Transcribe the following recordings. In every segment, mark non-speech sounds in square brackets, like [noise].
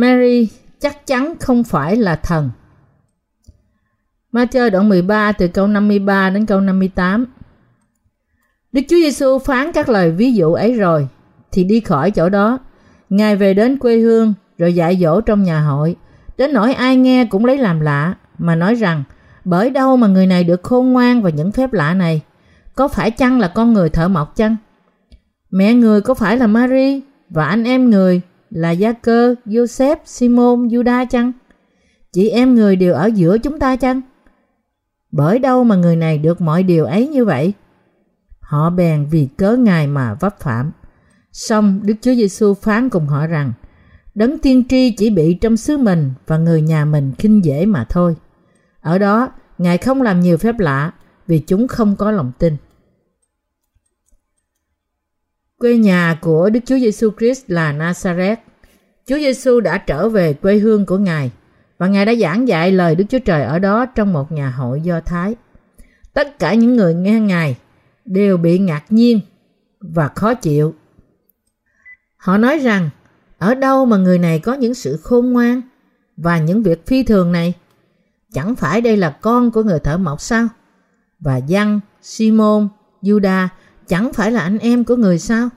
Mary chắc chắn không phải là thần. Matthew đoạn 13 từ câu 53 đến câu 58. Đức Chúa Giêsu phán các lời ví dụ ấy rồi, thì đi khỏi chỗ đó. Ngài về đến quê hương, rồi dạy dỗ trong nhà hội. Đến nỗi ai nghe cũng lấy làm lạ, mà nói rằng, bởi đâu mà người này được khôn ngoan và những phép lạ này? Có phải chăng là con người thợ mộc chăng? Mẹ người có phải là Mary và anh em người là Gia Cơ, Joseph, Simon, Juda chăng? Chị em người đều ở giữa chúng ta chăng? Bởi đâu mà người này được mọi điều ấy như vậy? Họ bèn vì cớ Ngài mà vấp phạm. Xong Đức Chúa Giêsu phán cùng họ rằng Đấng tiên tri chỉ bị trong xứ mình và người nhà mình khinh dễ mà thôi. Ở đó, Ngài không làm nhiều phép lạ vì chúng không có lòng tin. Quê nhà của Đức Chúa Giêsu Christ là Nazareth. Chúa Giêsu đã trở về quê hương của Ngài và Ngài đã giảng dạy lời Đức Chúa Trời ở đó trong một nhà hội Do Thái. Tất cả những người nghe Ngài đều bị ngạc nhiên và khó chịu. Họ nói rằng, ở đâu mà người này có những sự khôn ngoan và những việc phi thường này? Chẳng phải đây là con của người thợ mộc sao? Và Giăng, Simon, Juda chẳng phải là anh em của người sao?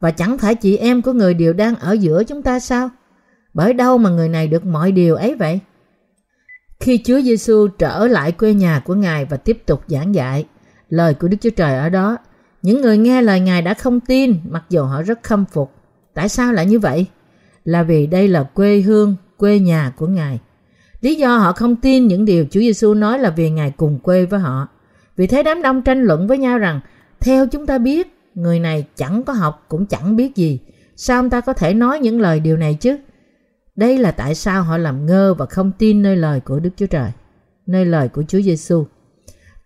Và chẳng phải chị em của người đều đang ở giữa chúng ta sao? Bởi đâu mà người này được mọi điều ấy vậy? Khi Chúa Giêsu trở lại quê nhà của Ngài và tiếp tục giảng dạy lời của Đức Chúa Trời ở đó, những người nghe lời Ngài đã không tin mặc dù họ rất khâm phục. Tại sao lại như vậy? Là vì đây là quê hương, quê nhà của Ngài. Lý do họ không tin những điều Chúa Giêsu nói là vì Ngài cùng quê với họ. Vì thế đám đông tranh luận với nhau rằng theo chúng ta biết, người này chẳng có học cũng chẳng biết gì. Sao ông ta có thể nói những lời điều này chứ? Đây là tại sao họ làm ngơ và không tin nơi lời của Đức Chúa Trời, nơi lời của Chúa Giêsu.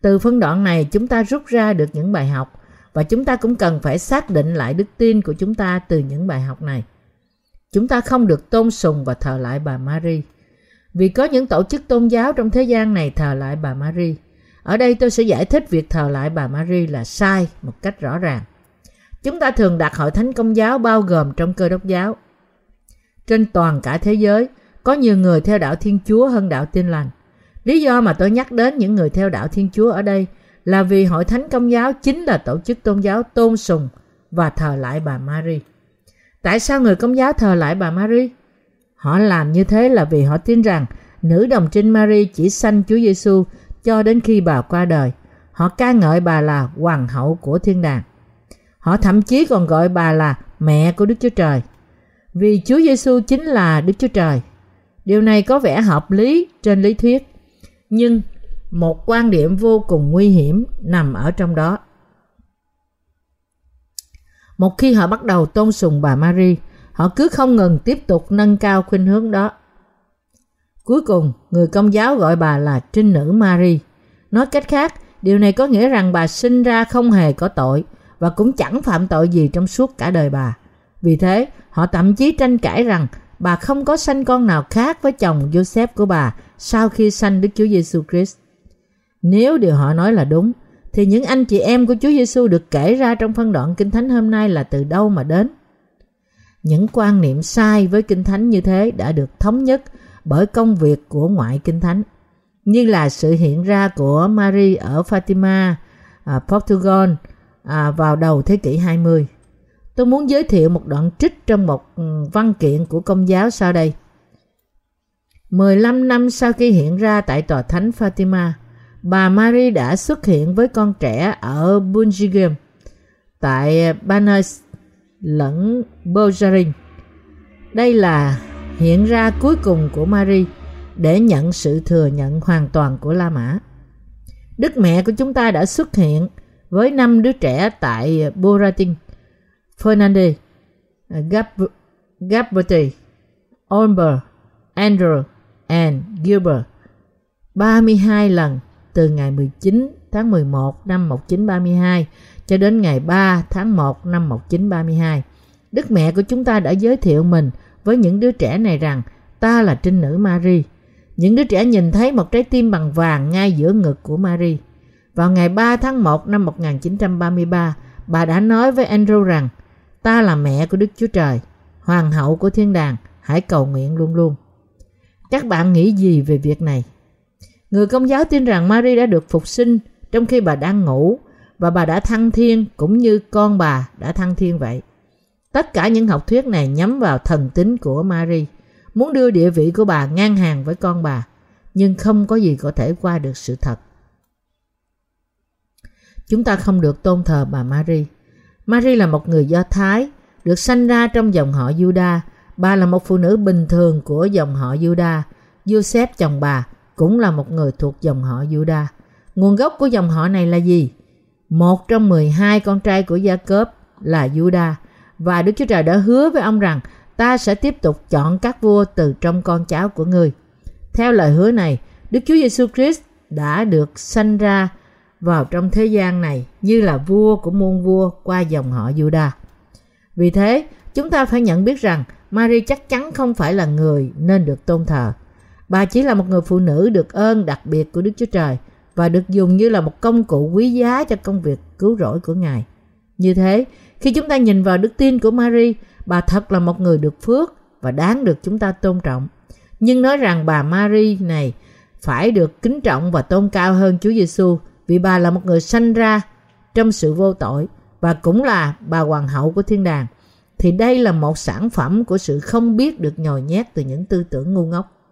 Từ phân đoạn này chúng ta rút ra được những bài học và chúng ta cũng cần phải xác định lại đức tin của chúng ta từ những bài học này. Chúng ta không được tôn sùng và thờ lại bà Mary. Vì có những tổ chức tôn giáo trong thế gian này thờ lại bà Mary. Ở đây tôi sẽ giải thích việc thờ lại bà Mary là sai một cách rõ ràng. Chúng ta thường đặt hội thánh công giáo bao gồm trong cơ đốc giáo. Trên toàn cả thế giới, có nhiều người theo đạo Thiên Chúa hơn đạo Tin lành. Lý do mà tôi nhắc đến những người theo đạo Thiên Chúa ở đây là vì hội thánh công giáo chính là tổ chức tôn giáo tôn sùng và thờ lại bà Mary. Tại sao người công giáo thờ lại bà Mary? Họ làm như thế là vì họ tin rằng nữ đồng trinh Mary chỉ sanh Chúa Giêsu cho đến khi bà qua đời. Họ ca ngợi bà là hoàng hậu của thiên đàng. Họ thậm chí còn gọi bà là mẹ của Đức Chúa Trời. Vì Chúa Giêsu chính là Đức Chúa Trời. Điều này có vẻ hợp lý trên lý thuyết, nhưng một quan điểm vô cùng nguy hiểm nằm ở trong đó. Một khi họ bắt đầu tôn sùng bà Mary, họ cứ không ngừng tiếp tục nâng cao khuynh hướng đó. Cuối cùng, người công giáo gọi bà là trinh nữ Mary. Nói cách khác, điều này có nghĩa rằng bà sinh ra không hề có tội và cũng chẳng phạm tội gì trong suốt cả đời bà. Vì thế, họ thậm chí tranh cãi rằng bà không có sanh con nào khác với chồng Joseph của bà sau khi sanh Đức Chúa Giêsu Christ. Nếu điều họ nói là đúng, thì những anh chị em của Chúa Giêsu được kể ra trong phân đoạn Kinh Thánh hôm nay là từ đâu mà đến? Những quan niệm sai với Kinh Thánh như thế đã được thống nhất bởi công việc của ngoại Kinh Thánh, như là sự hiện ra của mary ở Fatima, à, Portugal à, vào đầu thế kỷ 20. Tôi muốn giới thiệu một đoạn trích trong một ừ, văn kiện của công giáo sau đây. 15 năm sau khi hiện ra tại tòa thánh Fatima, bà Marie đã xuất hiện với con trẻ ở Bunjigam tại Banas lẫn Bojarin. Đây là hiện ra cuối cùng của Marie để nhận sự thừa nhận hoàn toàn của La Mã. Đức mẹ của chúng ta đã xuất hiện với năm đứa trẻ tại Boratin, Fernandez, Gab- Gabriel, Olber, Andrew and Gilbert 32 lần từ ngày 19 tháng 11 năm 1932 cho đến ngày 3 tháng 1 năm 1932. Đức mẹ của chúng ta đã giới thiệu mình với những đứa trẻ này rằng ta là trinh nữ Marie. Những đứa trẻ nhìn thấy một trái tim bằng vàng ngay giữa ngực của Marie. Vào ngày 3 tháng 1 năm 1933, bà đã nói với Andrew rằng ta là mẹ của Đức Chúa Trời, hoàng hậu của thiên đàng hãy cầu nguyện luôn luôn. Các bạn nghĩ gì về việc này? Người công giáo tin rằng Mary đã được phục sinh trong khi bà đang ngủ và bà đã thăng thiên cũng như con bà đã thăng thiên vậy. Tất cả những học thuyết này nhắm vào thần tính của Mary, muốn đưa địa vị của bà ngang hàng với con bà, nhưng không có gì có thể qua được sự thật. Chúng ta không được tôn thờ bà Mary. Mary là một người Do Thái, được sanh ra trong dòng họ Juda. Bà là một phụ nữ bình thường của dòng họ Juda. Joseph chồng bà cũng là một người thuộc dòng họ Juda. Nguồn gốc của dòng họ này là gì? Một trong 12 con trai của Gia Cớp là Juda và Đức Chúa Trời đã hứa với ông rằng ta sẽ tiếp tục chọn các vua từ trong con cháu của người. Theo lời hứa này, Đức Chúa Giêsu Christ đã được sanh ra vào trong thế gian này như là vua của muôn vua qua dòng họ Juda. Vì thế, chúng ta phải nhận biết rằng Mary chắc chắn không phải là người nên được tôn thờ. Bà chỉ là một người phụ nữ được ơn đặc biệt của Đức Chúa Trời và được dùng như là một công cụ quý giá cho công việc cứu rỗi của Ngài. Như thế, khi chúng ta nhìn vào đức tin của Mary, bà thật là một người được phước và đáng được chúng ta tôn trọng. Nhưng nói rằng bà Mary này phải được kính trọng và tôn cao hơn Chúa Giêsu vì bà là một người sanh ra trong sự vô tội và cũng là bà hoàng hậu của thiên đàng thì đây là một sản phẩm của sự không biết được nhồi nhét từ những tư tưởng ngu ngốc.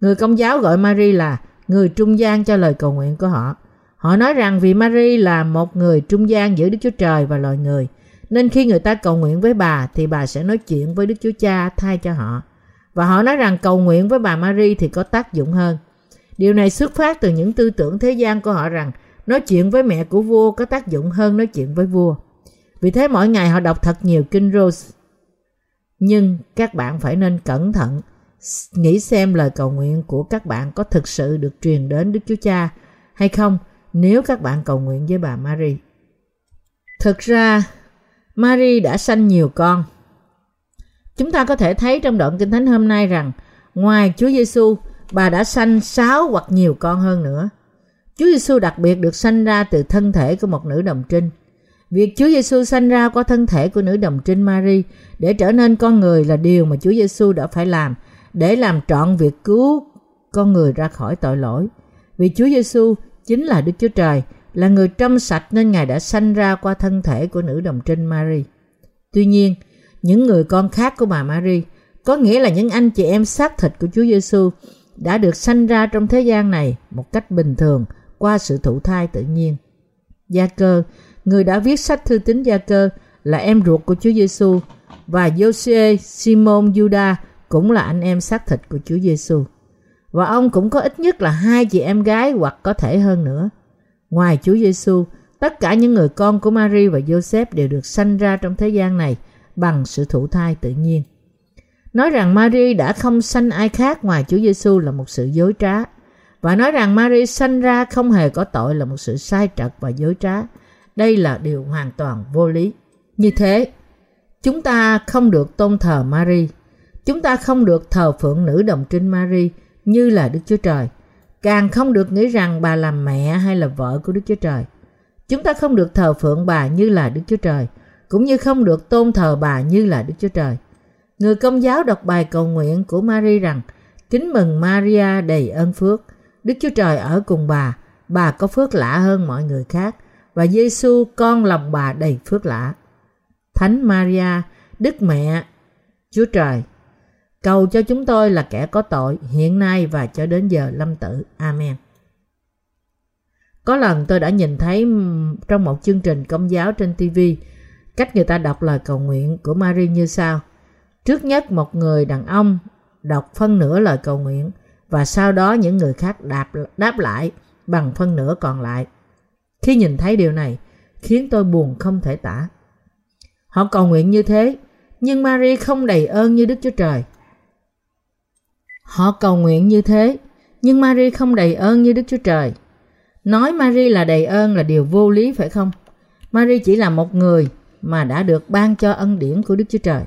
Người công giáo gọi Mary là người trung gian cho lời cầu nguyện của họ. Họ nói rằng vì Mary là một người trung gian giữa Đức Chúa Trời và loài người, nên khi người ta cầu nguyện với bà thì bà sẽ nói chuyện với Đức Chúa Cha thay cho họ. Và họ nói rằng cầu nguyện với bà Mary thì có tác dụng hơn. Điều này xuất phát từ những tư tưởng thế gian của họ rằng nói chuyện với mẹ của vua có tác dụng hơn nói chuyện với vua. Vì thế mỗi ngày họ đọc thật nhiều kinh Rose. Nhưng các bạn phải nên cẩn thận nghĩ xem lời cầu nguyện của các bạn có thực sự được truyền đến Đức Chúa Cha hay không nếu các bạn cầu nguyện với bà Mary. Thực ra, Mary đã sanh nhiều con. Chúng ta có thể thấy trong đoạn Kinh Thánh hôm nay rằng ngoài Chúa Giêsu, bà đã sanh sáu hoặc nhiều con hơn nữa. Chúa Giêsu đặc biệt được sanh ra từ thân thể của một nữ đồng trinh. Việc Chúa Giêsu sanh ra qua thân thể của nữ đồng trinh Mary để trở nên con người là điều mà Chúa Giêsu đã phải làm để làm trọn việc cứu con người ra khỏi tội lỗi. Vì Chúa Giêsu chính là Đức Chúa Trời, là người trong sạch nên Ngài đã sanh ra qua thân thể của nữ đồng trinh Mary. Tuy nhiên, những người con khác của bà Mary, có nghĩa là những anh chị em xác thịt của Chúa Giêsu đã được sanh ra trong thế gian này một cách bình thường qua sự thụ thai tự nhiên. Gia cơ, người đã viết sách thư tín Gia cơ là em ruột của Chúa Giêsu và Josie Simon Juda cũng là anh em xác thịt của Chúa Giêsu. Và ông cũng có ít nhất là hai chị em gái hoặc có thể hơn nữa. Ngoài Chúa Giêsu, tất cả những người con của Mary và Joseph đều được sanh ra trong thế gian này bằng sự thụ thai tự nhiên. Nói rằng Mary đã không sanh ai khác ngoài Chúa Giêsu là một sự dối trá. Và nói rằng Mary sanh ra không hề có tội là một sự sai trật và dối trá. Đây là điều hoàn toàn vô lý. Như thế, chúng ta không được tôn thờ Mary. Chúng ta không được thờ phượng nữ đồng trinh Mary như là Đức Chúa Trời. Càng không được nghĩ rằng bà là mẹ hay là vợ của Đức Chúa Trời. Chúng ta không được thờ phượng bà như là Đức Chúa Trời, cũng như không được tôn thờ bà như là Đức Chúa Trời. Người công giáo đọc bài cầu nguyện của Mary rằng Kính mừng Maria đầy ơn phước, Đức Chúa Trời ở cùng bà, bà có phước lạ hơn mọi người khác và Giêsu con lòng bà đầy phước lạ. Thánh Maria, Đức Mẹ, Chúa Trời, cầu cho chúng tôi là kẻ có tội hiện nay và cho đến giờ lâm tử. Amen. Có lần tôi đã nhìn thấy trong một chương trình công giáo trên TV cách người ta đọc lời cầu nguyện của Mary như sau. Trước nhất một người đàn ông đọc phân nửa lời cầu nguyện và sau đó những người khác đáp, đáp lại bằng phân nửa còn lại. Khi nhìn thấy điều này, khiến tôi buồn không thể tả. Họ cầu nguyện như thế, nhưng Mary không đầy ơn như Đức Chúa Trời. Họ cầu nguyện như thế, nhưng Mary không đầy ơn như Đức Chúa Trời. Nói Mary là đầy ơn là điều vô lý phải không? Mary chỉ là một người mà đã được ban cho ân điển của Đức Chúa Trời.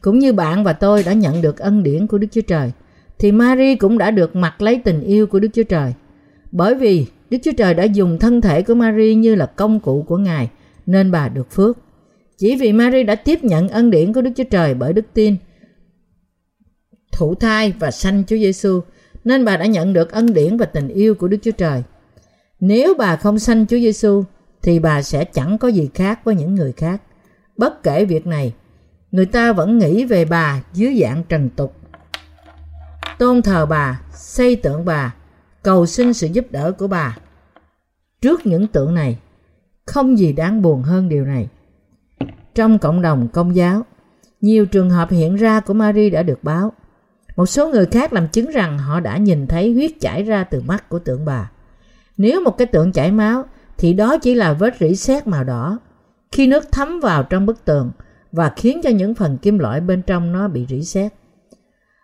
Cũng như bạn và tôi đã nhận được ân điển của Đức Chúa Trời, thì Mary cũng đã được mặc lấy tình yêu của Đức Chúa Trời. Bởi vì Đức Chúa Trời đã dùng thân thể của Mary như là công cụ của Ngài, nên bà được phước. Chỉ vì Mary đã tiếp nhận ân điển của Đức Chúa Trời bởi đức tin, thụ thai và sanh Chúa Giêsu, nên bà đã nhận được ân điển và tình yêu của Đức Chúa Trời. Nếu bà không sanh Chúa Giêsu thì bà sẽ chẳng có gì khác với những người khác. Bất kể việc này, người ta vẫn nghĩ về bà dưới dạng trần tục. Tôn thờ bà, xây tượng bà, cầu xin sự giúp đỡ của bà. Trước những tượng này, không gì đáng buồn hơn điều này. Trong cộng đồng công giáo, nhiều trường hợp hiện ra của Mary đã được báo. Một số người khác làm chứng rằng họ đã nhìn thấy huyết chảy ra từ mắt của tượng bà. Nếu một cái tượng chảy máu thì đó chỉ là vết rỉ sét màu đỏ. Khi nước thấm vào trong bức tường và khiến cho những phần kim loại bên trong nó bị rỉ sét.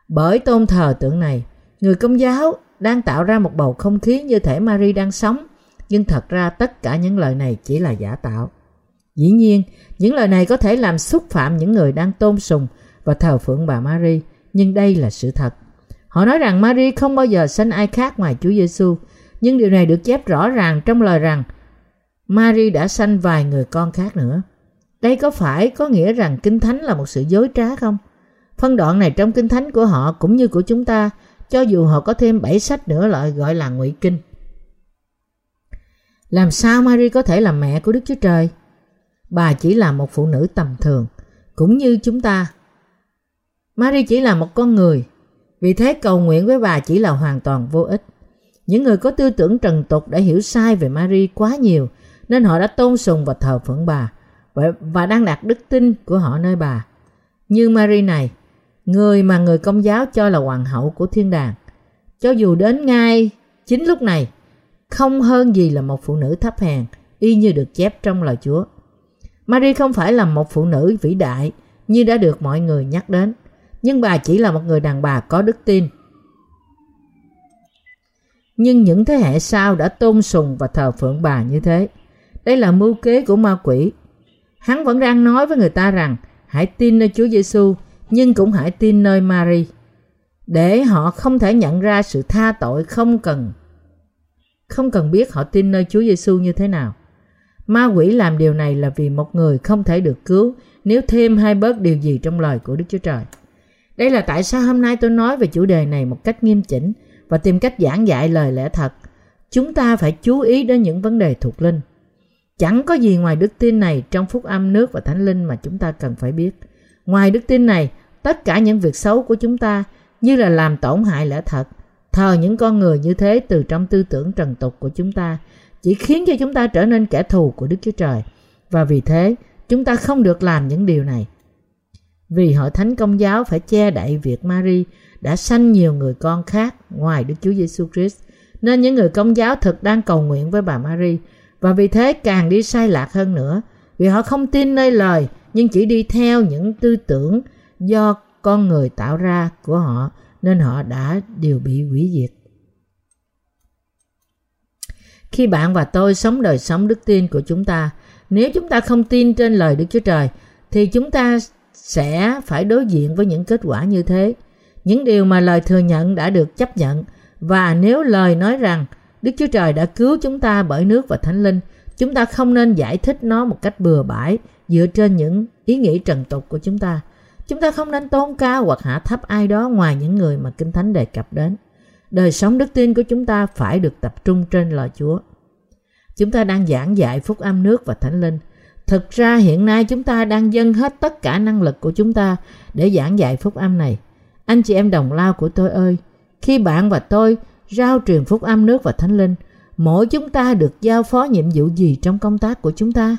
Bởi tôn thờ tượng này, người công giáo đang tạo ra một bầu không khí như thể Mary đang sống, nhưng thật ra tất cả những lời này chỉ là giả tạo. Dĩ nhiên, những lời này có thể làm xúc phạm những người đang tôn sùng và thờ phượng bà Mary, nhưng đây là sự thật. Họ nói rằng Mary không bao giờ sanh ai khác ngoài Chúa Giêsu, nhưng điều này được chép rõ ràng trong lời rằng Mary đã sanh vài người con khác nữa. Đây có phải có nghĩa rằng Kinh Thánh là một sự dối trá không? Phân đoạn này trong Kinh Thánh của họ cũng như của chúng ta, cho dù họ có thêm bảy sách nữa lại gọi là ngụy kinh. Làm sao Mary có thể là mẹ của Đức Chúa Trời? Bà chỉ là một phụ nữ tầm thường, cũng như chúng ta. Mary chỉ là một con người, vì thế cầu nguyện với bà chỉ là hoàn toàn vô ích. Những người có tư tưởng trần tục đã hiểu sai về Mary quá nhiều, nên họ đã tôn sùng và thờ phượng bà và đang đặt đức tin của họ nơi bà. Như Mary này, người mà người công giáo cho là hoàng hậu của thiên đàng, cho dù đến ngay chính lúc này, không hơn gì là một phụ nữ thấp hèn, y như được chép trong lời Chúa. Mary không phải là một phụ nữ vĩ đại như đã được mọi người nhắc đến, nhưng bà chỉ là một người đàn bà có đức tin. Nhưng những thế hệ sau đã tôn sùng và thờ phượng bà như thế. Đây là mưu kế của ma quỷ. Hắn vẫn đang nói với người ta rằng, hãy tin nơi Chúa Giêsu nhưng cũng hãy tin nơi Mary, để họ không thể nhận ra sự tha tội không cần không cần biết họ tin nơi Chúa Giêsu như thế nào. Ma quỷ làm điều này là vì một người không thể được cứu nếu thêm hay bớt điều gì trong lời của Đức Chúa Trời. Đây là tại sao hôm nay tôi nói về chủ đề này một cách nghiêm chỉnh và tìm cách giảng dạy lời lẽ thật. Chúng ta phải chú ý đến những vấn đề thuộc linh. Chẳng có gì ngoài đức tin này trong phúc âm nước và thánh linh mà chúng ta cần phải biết. Ngoài đức tin này, tất cả những việc xấu của chúng ta như là làm tổn hại lẽ thật, thờ những con người như thế từ trong tư tưởng trần tục của chúng ta chỉ khiến cho chúng ta trở nên kẻ thù của Đức Chúa Trời. Và vì thế, chúng ta không được làm những điều này. Vì hội thánh công giáo phải che đậy việc Mary đã sanh nhiều người con khác ngoài Đức Chúa Giêsu Christ, nên những người công giáo thực đang cầu nguyện với bà Mary và vì thế càng đi sai lạc hơn nữa vì họ không tin nơi lời nhưng chỉ đi theo những tư tưởng do con người tạo ra của họ nên họ đã đều bị hủy diệt. Khi bạn và tôi sống đời sống đức tin của chúng ta, nếu chúng ta không tin trên lời Đức Chúa Trời thì chúng ta sẽ phải đối diện với những kết quả như thế. Những điều mà lời thừa nhận đã được chấp nhận và nếu lời nói rằng Đức Chúa Trời đã cứu chúng ta bởi nước và Thánh Linh, chúng ta không nên giải thích nó một cách bừa bãi dựa trên những ý nghĩ trần tục của chúng ta. Chúng ta không nên tôn cao hoặc hạ thấp ai đó ngoài những người mà Kinh Thánh đề cập đến. Đời sống đức tin của chúng ta phải được tập trung trên lời Chúa. Chúng ta đang giảng dạy phúc âm nước và thánh linh. Thực ra hiện nay chúng ta đang dâng hết tất cả năng lực của chúng ta để giảng dạy phúc âm này. Anh chị em đồng lao của tôi ơi, khi bạn và tôi rao truyền phúc âm nước và thánh linh, mỗi chúng ta được giao phó nhiệm vụ gì trong công tác của chúng ta?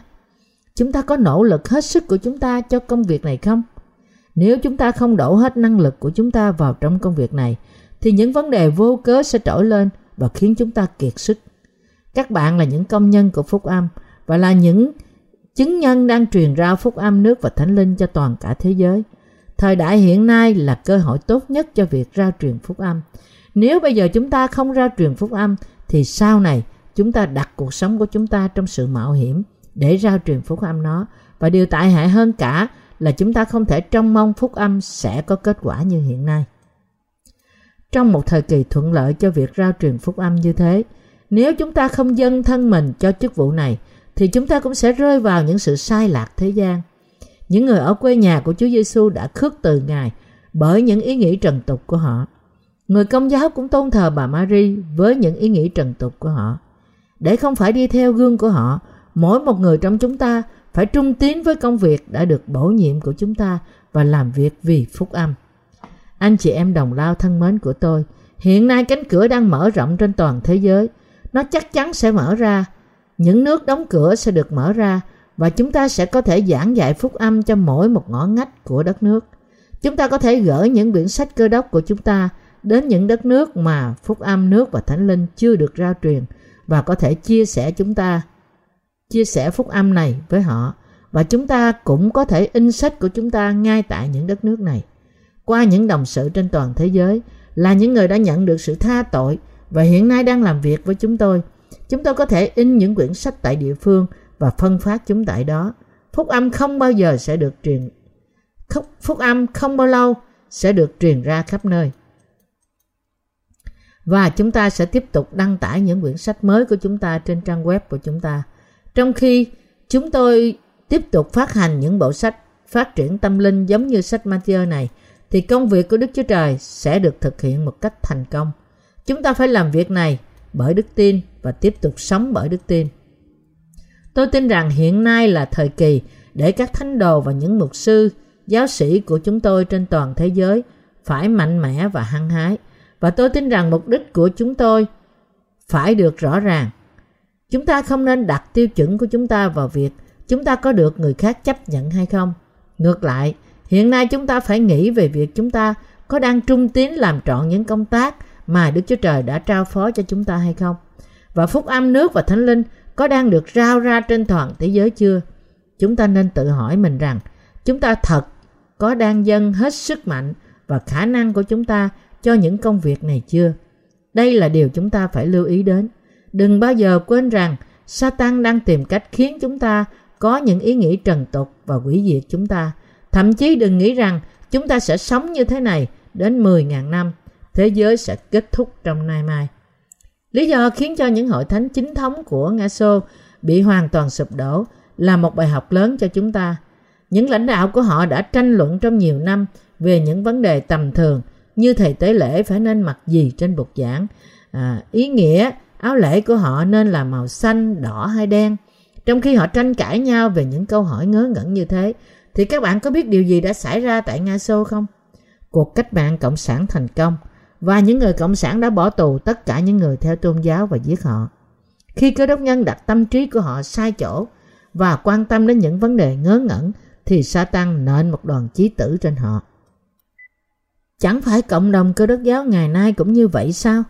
Chúng ta có nỗ lực hết sức của chúng ta cho công việc này không? Nếu chúng ta không đổ hết năng lực của chúng ta vào trong công việc này, thì những vấn đề vô cớ sẽ trỗi lên và khiến chúng ta kiệt sức. Các bạn là những công nhân của phúc âm và là những chứng nhân đang truyền rao phúc âm nước và thánh linh cho toàn cả thế giới. Thời đại hiện nay là cơ hội tốt nhất cho việc rao truyền phúc âm. Nếu bây giờ chúng ta không rao truyền phúc âm thì sau này chúng ta đặt cuộc sống của chúng ta trong sự mạo hiểm để rao truyền phúc âm nó và điều tại hại hơn cả là chúng ta không thể trông mong phúc âm sẽ có kết quả như hiện nay. Trong một thời kỳ thuận lợi cho việc rao truyền phúc âm như thế, nếu chúng ta không dâng thân mình cho chức vụ này thì chúng ta cũng sẽ rơi vào những sự sai lạc thế gian. Những người ở quê nhà của Chúa Giêsu đã khước từ Ngài bởi những ý nghĩ trần tục của họ. Người công giáo cũng tôn thờ bà Marie với những ý nghĩ trần tục của họ. Để không phải đi theo gương của họ, mỗi một người trong chúng ta phải trung tín với công việc đã được bổ nhiệm của chúng ta và làm việc vì phúc âm. Anh chị em đồng lao thân mến của tôi, hiện nay cánh cửa đang mở rộng trên toàn thế giới. Nó chắc chắn sẽ mở ra. Những nước đóng cửa sẽ được mở ra và chúng ta sẽ có thể giảng dạy phúc âm cho mỗi một ngõ ngách của đất nước. Chúng ta có thể gửi những quyển sách cơ đốc của chúng ta đến những đất nước mà phúc âm, nước và thánh linh chưa được rao truyền và có thể chia sẻ chúng ta, chia sẻ phúc âm này với họ. Và chúng ta cũng có thể in sách của chúng ta ngay tại những đất nước này. Qua những đồng sự trên toàn thế giới là những người đã nhận được sự tha tội và hiện nay đang làm việc với chúng tôi. Chúng tôi có thể in những quyển sách tại địa phương và phân phát chúng tại đó. Phúc âm không bao giờ sẽ được truyền phúc âm không bao lâu sẽ được truyền ra khắp nơi và chúng ta sẽ tiếp tục đăng tải những quyển sách mới của chúng ta trên trang web của chúng ta. Trong khi chúng tôi tiếp tục phát hành những bộ sách phát triển tâm linh giống như sách Matthew này, thì công việc của Đức Chúa Trời sẽ được thực hiện một cách thành công. Chúng ta phải làm việc này bởi đức tin và tiếp tục sống bởi đức tin. Tôi tin rằng hiện nay là thời kỳ để các thánh đồ và những mục sư, giáo sĩ của chúng tôi trên toàn thế giới phải mạnh mẽ và hăng hái và tôi tin rằng mục đích của chúng tôi phải được rõ ràng. Chúng ta không nên đặt tiêu chuẩn của chúng ta vào việc chúng ta có được người khác chấp nhận hay không. Ngược lại, hiện nay chúng ta phải nghĩ về việc chúng ta có đang trung tín làm trọn những công tác mà Đức Chúa Trời đã trao phó cho chúng ta hay không. Và phúc âm nước và thánh linh có đang được rao ra trên toàn thế giới chưa? Chúng ta nên tự hỏi mình rằng chúng ta thật có đang dâng hết sức mạnh và khả năng của chúng ta cho những công việc này chưa? Đây là điều chúng ta phải lưu ý đến. Đừng bao giờ quên rằng Satan đang tìm cách khiến chúng ta có những ý nghĩ trần tục và hủy diệt chúng ta. Thậm chí đừng nghĩ rằng chúng ta sẽ sống như thế này đến 10.000 năm. Thế giới sẽ kết thúc trong nay mai. Lý do khiến cho những hội thánh chính thống của Nga Xô bị hoàn toàn sụp đổ là một bài học lớn cho chúng ta. Những lãnh đạo của họ đã tranh luận trong nhiều năm về những vấn đề tầm thường như thầy tế lễ phải nên mặc gì trên bục giảng? À, ý nghĩa áo lễ của họ nên là màu xanh đỏ hay đen? Trong khi họ tranh cãi nhau về những câu hỏi ngớ ngẩn như thế thì các bạn có biết điều gì đã xảy ra tại nga xô không? Cuộc cách mạng cộng sản thành công. Và những người cộng sản đã bỏ tù tất cả những người theo tôn giáo và giết họ. Khi cơ đốc nhân đặt tâm trí của họ sai chỗ và quan tâm đến những vấn đề ngớ ngẩn thì Satan nện một đoàn chí tử trên họ. Chẳng phải cộng đồng cơ đốc giáo ngày nay cũng như vậy sao?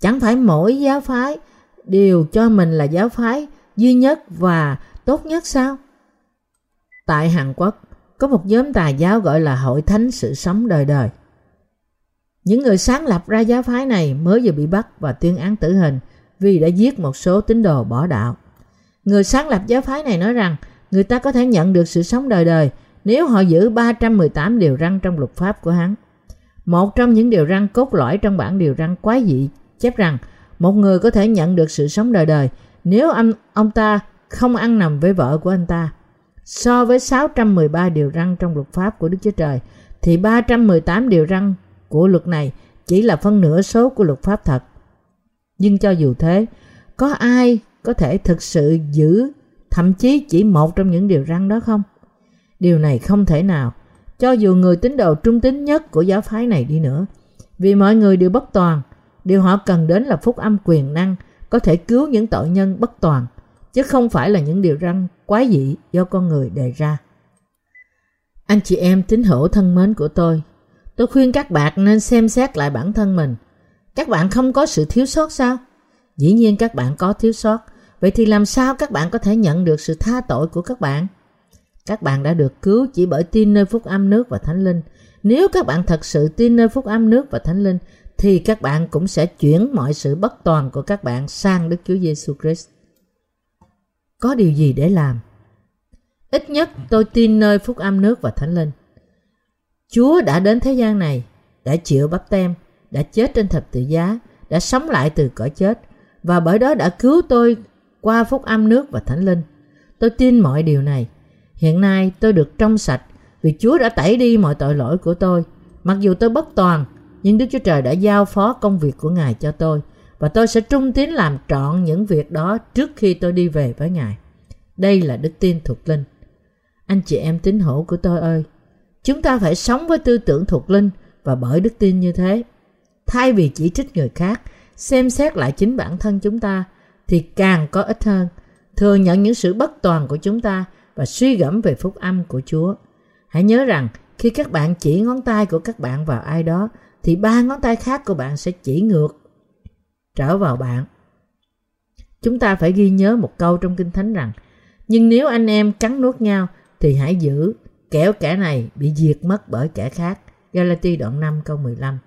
Chẳng phải mỗi giáo phái đều cho mình là giáo phái duy nhất và tốt nhất sao? Tại Hàn Quốc, có một nhóm tà giáo gọi là Hội Thánh Sự Sống Đời Đời. Những người sáng lập ra giáo phái này mới vừa bị bắt và tuyên án tử hình vì đã giết một số tín đồ bỏ đạo. Người sáng lập giáo phái này nói rằng người ta có thể nhận được sự sống đời đời nếu họ giữ 318 điều răn trong luật pháp của hắn. Một trong những điều răn cốt lõi trong bản điều răn quái dị chép rằng một người có thể nhận được sự sống đời đời nếu anh ông ta không ăn nằm với vợ của anh ta. So với 613 điều răn trong luật pháp của Đức Chúa Trời thì 318 điều răn của luật này chỉ là phân nửa số của luật pháp thật. Nhưng cho dù thế, có ai có thể thực sự giữ thậm chí chỉ một trong những điều răn đó không? Điều này không thể nào cho dù người tín đồ trung tín nhất của giáo phái này đi nữa. Vì mọi người đều bất toàn, điều họ cần đến là phúc âm quyền năng có thể cứu những tội nhân bất toàn, chứ không phải là những điều răng quái dị do con người đề ra. Anh chị em tín hữu thân mến của tôi, tôi khuyên các bạn nên xem xét lại bản thân mình. Các bạn không có sự thiếu sót sao? Dĩ nhiên các bạn có thiếu sót. Vậy thì làm sao các bạn có thể nhận được sự tha tội của các bạn? Các bạn đã được cứu chỉ bởi tin nơi phúc âm nước và thánh linh. Nếu các bạn thật sự tin nơi phúc âm nước và thánh linh, thì các bạn cũng sẽ chuyển mọi sự bất toàn của các bạn sang Đức Chúa Giêsu Christ. Có điều gì để làm? Ít nhất tôi tin nơi phúc âm nước và thánh linh. Chúa đã đến thế gian này, đã chịu bắp tem, đã chết trên thập tự giá, đã sống lại từ cõi chết và bởi đó đã cứu tôi qua phúc âm nước và thánh linh. Tôi tin mọi điều này Hiện nay tôi được trong sạch vì Chúa đã tẩy đi mọi tội lỗi của tôi. Mặc dù tôi bất toàn, nhưng Đức Chúa Trời đã giao phó công việc của Ngài cho tôi và tôi sẽ trung tín làm trọn những việc đó trước khi tôi đi về với Ngài. Đây là đức tin thuộc linh. Anh chị em tín hữu của tôi ơi, chúng ta phải sống với tư tưởng thuộc linh và bởi đức tin như thế. Thay vì chỉ trích người khác, xem xét lại chính bản thân chúng ta thì càng có ích hơn. Thừa nhận những sự bất toàn của chúng ta và suy gẫm về phúc âm của Chúa. Hãy nhớ rằng, khi các bạn chỉ ngón tay của các bạn vào ai đó, thì ba ngón tay khác của bạn sẽ chỉ ngược trở vào bạn. Chúng ta phải ghi nhớ một câu trong Kinh Thánh rằng, nhưng nếu anh em cắn nuốt nhau, thì hãy giữ kẻo kẻ này bị diệt mất bởi kẻ khác. Galati đoạn 5 câu 15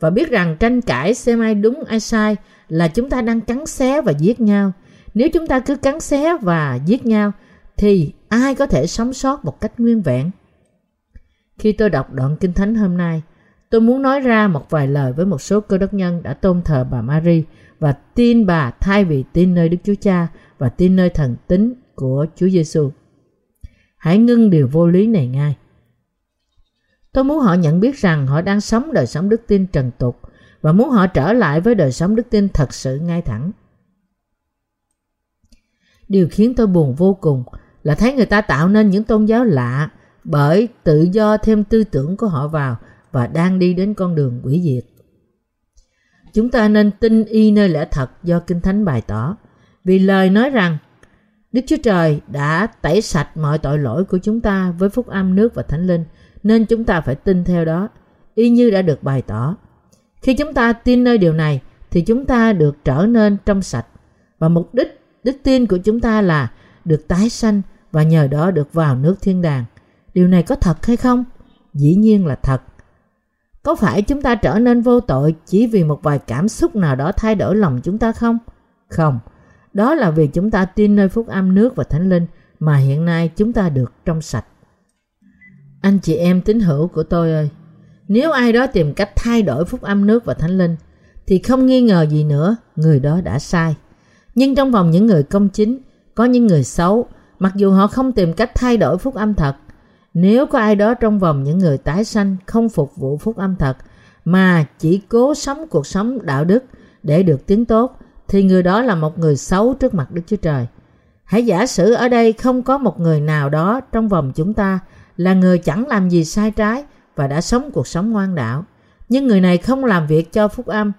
Và biết rằng tranh cãi xem ai đúng, ai sai là chúng ta đang cắn xé và giết nhau. Nếu chúng ta cứ cắn xé và giết nhau, thì ai có thể sống sót một cách nguyên vẹn? Khi tôi đọc đoạn Kinh Thánh hôm nay, tôi muốn nói ra một vài lời với một số cơ đốc nhân đã tôn thờ bà Mary và tin bà thay vì tin nơi Đức Chúa Cha và tin nơi thần tính của Chúa Giêsu. Hãy ngưng điều vô lý này ngay. Tôi muốn họ nhận biết rằng họ đang sống đời sống đức tin trần tục và muốn họ trở lại với đời sống đức tin thật sự ngay thẳng. Điều khiến tôi buồn vô cùng là thấy người ta tạo nên những tôn giáo lạ bởi tự do thêm tư tưởng của họ vào và đang đi đến con đường quỷ diệt. Chúng ta nên tin y nơi lẽ thật do Kinh Thánh bày tỏ, vì lời nói rằng Đức Chúa Trời đã tẩy sạch mọi tội lỗi của chúng ta với phúc âm nước và thánh linh, nên chúng ta phải tin theo đó, y như đã được bày tỏ. Khi chúng ta tin nơi điều này, thì chúng ta được trở nên trong sạch. Và mục đích đức tin của chúng ta là được tái sanh và nhờ đó được vào nước thiên đàng. Điều này có thật hay không? Dĩ nhiên là thật. Có phải chúng ta trở nên vô tội chỉ vì một vài cảm xúc nào đó thay đổi lòng chúng ta không? Không, đó là vì chúng ta tin nơi phúc âm nước và thánh linh mà hiện nay chúng ta được trong sạch. Anh chị em tín hữu của tôi ơi, nếu ai đó tìm cách thay đổi phúc âm nước và thánh linh thì không nghi ngờ gì nữa người đó đã sai. Nhưng trong vòng những người công chính, có những người xấu, mặc dù họ không tìm cách thay đổi phúc âm thật, nếu có ai đó trong vòng những người tái sanh không phục vụ phúc âm thật mà chỉ cố sống cuộc sống đạo đức để được tiếng tốt thì người đó là một người xấu trước mặt Đức Chúa Trời. Hãy giả sử ở đây không có một người nào đó trong vòng chúng ta là người chẳng làm gì sai trái và đã sống cuộc sống ngoan đạo. Nhưng người này không làm việc cho phúc âm.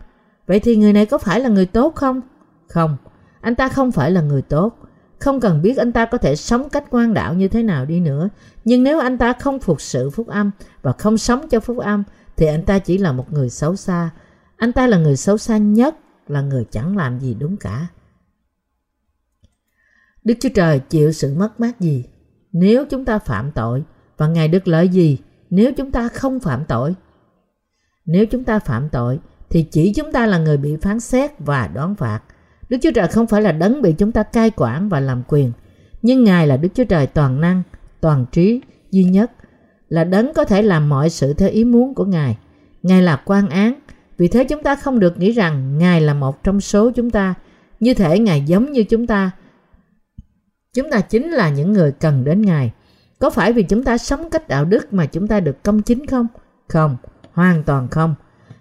Vậy thì người này có phải là người tốt không? Không, anh ta không phải là người tốt. Không cần biết anh ta có thể sống cách quan đạo như thế nào đi nữa. Nhưng nếu anh ta không phục sự phúc âm và không sống cho phúc âm, thì anh ta chỉ là một người xấu xa. Anh ta là người xấu xa nhất, là người chẳng làm gì đúng cả. Đức Chúa Trời chịu sự mất mát gì nếu chúng ta phạm tội, và Ngài được lợi gì nếu chúng ta không phạm tội? Nếu chúng ta phạm tội, thì chỉ chúng ta là người bị phán xét và đoán phạt. Đức Chúa Trời không phải là đấng bị chúng ta cai quản và làm quyền, nhưng Ngài là Đức Chúa Trời toàn năng, toàn trí, duy nhất, là đấng có thể làm mọi sự theo ý muốn của Ngài. Ngài là quan án, vì thế chúng ta không được nghĩ rằng Ngài là một trong số chúng ta, như thể Ngài giống như chúng ta. Chúng ta chính là những người cần đến Ngài. Có phải vì chúng ta sống cách đạo đức mà chúng ta được công chính không? Không, hoàn toàn không.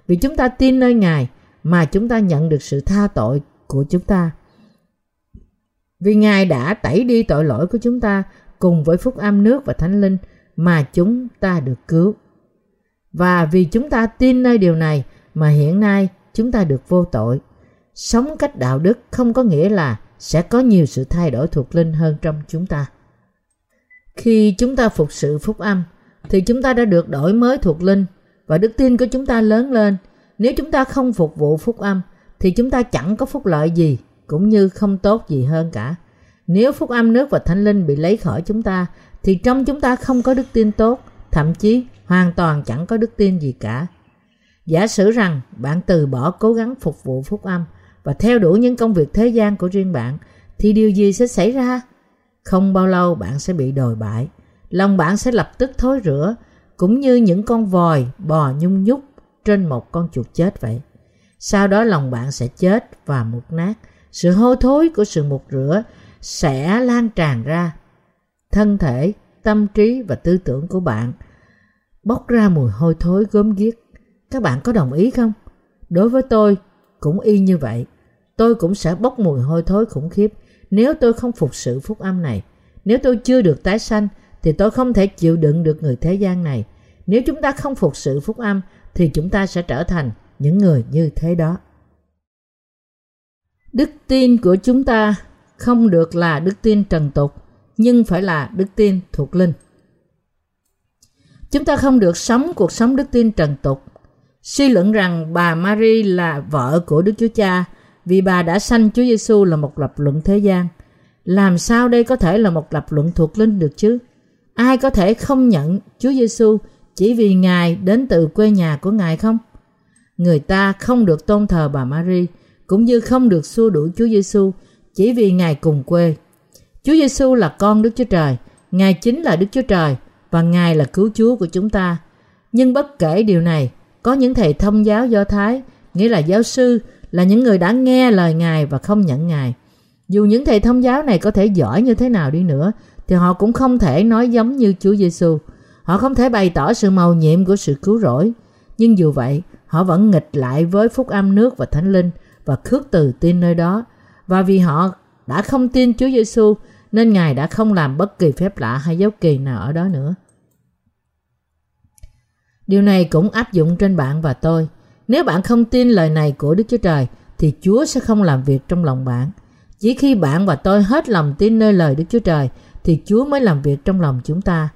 Vì chúng ta tin nơi Ngài mà chúng ta nhận được sự tha tội của chúng ta. Vì Ngài đã tẩy đi tội lỗi của chúng ta cùng với phúc âm nước và thánh linh mà chúng ta được cứu. Và vì chúng ta tin nơi điều này mà hiện nay chúng ta được vô tội. Sống cách đạo đức không có nghĩa là sẽ có nhiều sự thay đổi thuộc linh hơn trong chúng ta. Khi chúng ta phục sự phúc âm, thì chúng ta đã được đổi mới thuộc linh và đức tin của chúng ta lớn lên. Nếu chúng ta không phục vụ phúc âm thì chúng ta chẳng có phúc lợi gì cũng như không tốt gì hơn cả. Nếu phúc âm nước và thánh linh bị lấy khỏi chúng ta thì trong chúng ta không có đức tin tốt, thậm chí hoàn toàn chẳng có đức tin gì cả. Giả sử rằng bạn từ bỏ cố gắng phục vụ phúc âm và theo đuổi những công việc thế gian của riêng bạn thì điều gì sẽ xảy ra? Không bao lâu bạn sẽ bị đồi bại. Lòng bạn sẽ lập tức thối rửa cũng như những con vòi bò nhung nhúc trên một con chuột chết vậy. Sau đó lòng bạn sẽ chết và mục nát. Sự hôi thối của sự mục rửa sẽ lan tràn ra. Thân thể tâm trí và tư tưởng của bạn bốc ra mùi hôi thối gớm ghiếc. Các bạn có đồng ý không? Đối với tôi, cũng y như vậy. Tôi cũng sẽ bốc mùi hôi thối khủng khiếp nếu tôi không phục sự phúc âm này. Nếu tôi chưa được tái sanh, thì tôi không thể chịu đựng được người thế gian này. Nếu chúng ta không phục sự phúc âm, thì chúng ta sẽ trở thành những người như thế đó. Đức tin của chúng ta không được là đức tin trần tục, nhưng phải là đức tin thuộc linh. Chúng ta không được sống cuộc sống đức tin trần tục. Suy luận rằng bà Mary là vợ của Đức Chúa Cha vì bà đã sanh Chúa Giêsu là một lập luận thế gian. Làm sao đây có thể là một lập luận thuộc linh được chứ? Ai có thể không nhận Chúa Giêsu chỉ vì Ngài đến từ quê nhà của Ngài không? Người ta không được tôn thờ bà Mary cũng như không được xua đuổi Chúa Giêsu chỉ vì Ngài cùng quê. Chúa Giêsu là con Đức Chúa Trời, Ngài chính là Đức Chúa Trời và Ngài là cứu Chúa của chúng ta. Nhưng bất kể điều này, có những thầy thông giáo Do Thái, nghĩa là giáo sư, là những người đã nghe lời Ngài và không nhận Ngài. Dù những thầy thông giáo này có thể giỏi như thế nào đi nữa, thì họ cũng không thể nói giống như Chúa Giêsu. Họ không thể bày tỏ sự màu nhiệm của sự cứu rỗi. Nhưng dù vậy, họ vẫn nghịch lại với phúc âm nước và thánh linh và khước từ tin nơi đó. Và vì họ đã không tin Chúa Giêsu nên Ngài đã không làm bất kỳ phép lạ hay dấu kỳ nào ở đó nữa. Điều này cũng áp dụng trên bạn và tôi. Nếu bạn không tin lời này của Đức Chúa Trời thì Chúa sẽ không làm việc trong lòng bạn. Chỉ khi bạn và tôi hết lòng tin nơi lời Đức Chúa Trời thì Chúa mới làm việc trong lòng chúng ta.